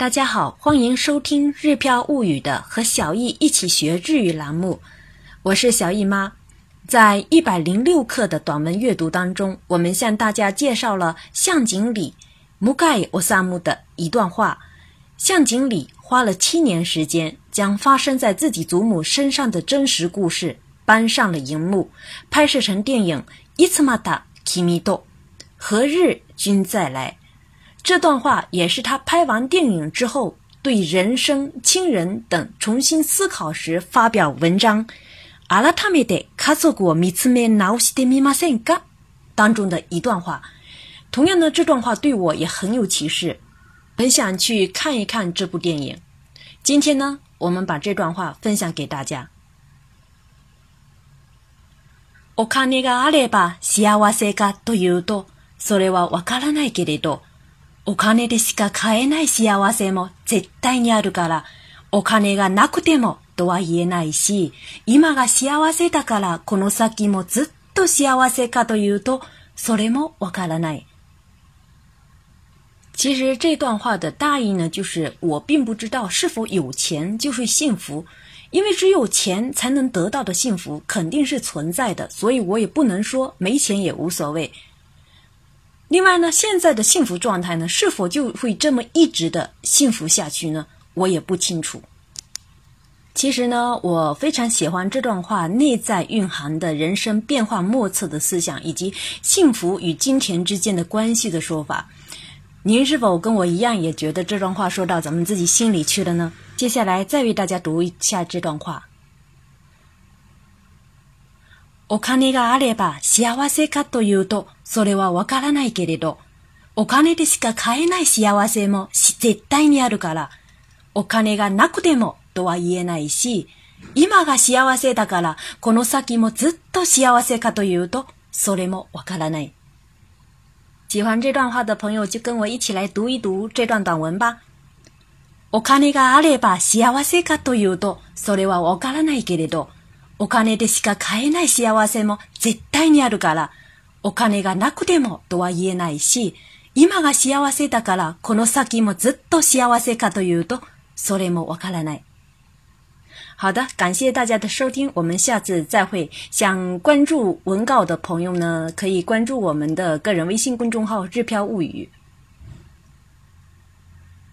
大家好，欢迎收听《日漂物语》的和小易一起学日语栏目，我是小易妈。在一百零六课的短文阅读当中，我们向大家介绍了向井里木盖奥萨姆的一段话。向井里花了七年时间，将发生在自己祖母身上的真实故事搬上了荧幕，拍摄成电影《伊兹玛た来米多》，何日君再来？这段话也是他拍完电影之后对人生、亲人等重新思考时发表文章，阿拉塔梅德卡索果米兹梅纳乌西德米马森嘎当中的一段话。同样呢，这段话对我也很有启示，很想去看一看这部电影。今天呢，我们把这段话分享给大家。お金があれば幸せかというとそれはわからないけれど。お金でしか買えない幸せも絶対にあるから、お金がなくてもとは言えないし、今が幸せだからこの先もずっと幸せかというと、それもわからない。其实这段话的大意呢，就是我并不知道是否有钱就是幸福，因为只有钱才能得到的幸福肯定是存在的，所以我也不能说没钱也无所谓。另外呢，现在的幸福状态呢，是否就会这么一直的幸福下去呢？我也不清楚。其实呢，我非常喜欢这段话内在蕴含的人生变化莫测的思想，以及幸福与金钱之间的关系的说法。您是否跟我一样也觉得这段话说到咱们自己心里去了呢？接下来再为大家读一下这段话。お金があれば幸せかというと、それはわからないけれど、お金でしか買えない幸せも絶対にあるから、お金がなくてもとは言えないし、今が幸せだから、この先もずっと幸せかというと、それもわからない。喜欢这段话的朋友就跟我一起来读一读这段短文吧。お金があれば幸せかというと、それはわからないけれど、お金でしか買えない幸せも絶対にあるから、お金がなくてもとは言えないし、今が幸せだからこの先もずっと幸せかというと、それもわからない。好的，感谢大家的收听，我们下次再会。想关注文稿的朋友呢，可以关注我们的个人微信公众号“日飘物语”。